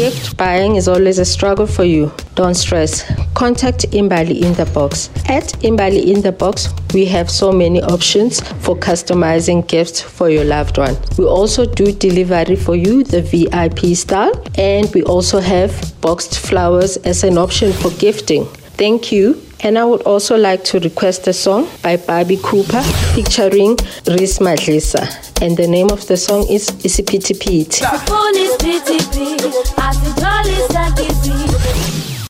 gift buying is always a struggle for you, don't stress. Contact Imbali in the Box. At Imbali in the Box, we have so many options for customizing gifts for your loved one. We also do delivery for you, the VIP style, and we also have boxed flowers as an option for gifting. Thank you. And I would also like to request a song by Pabi Cooper featuring Reece Madlisa. And the name of the song is Isiphithiphithi.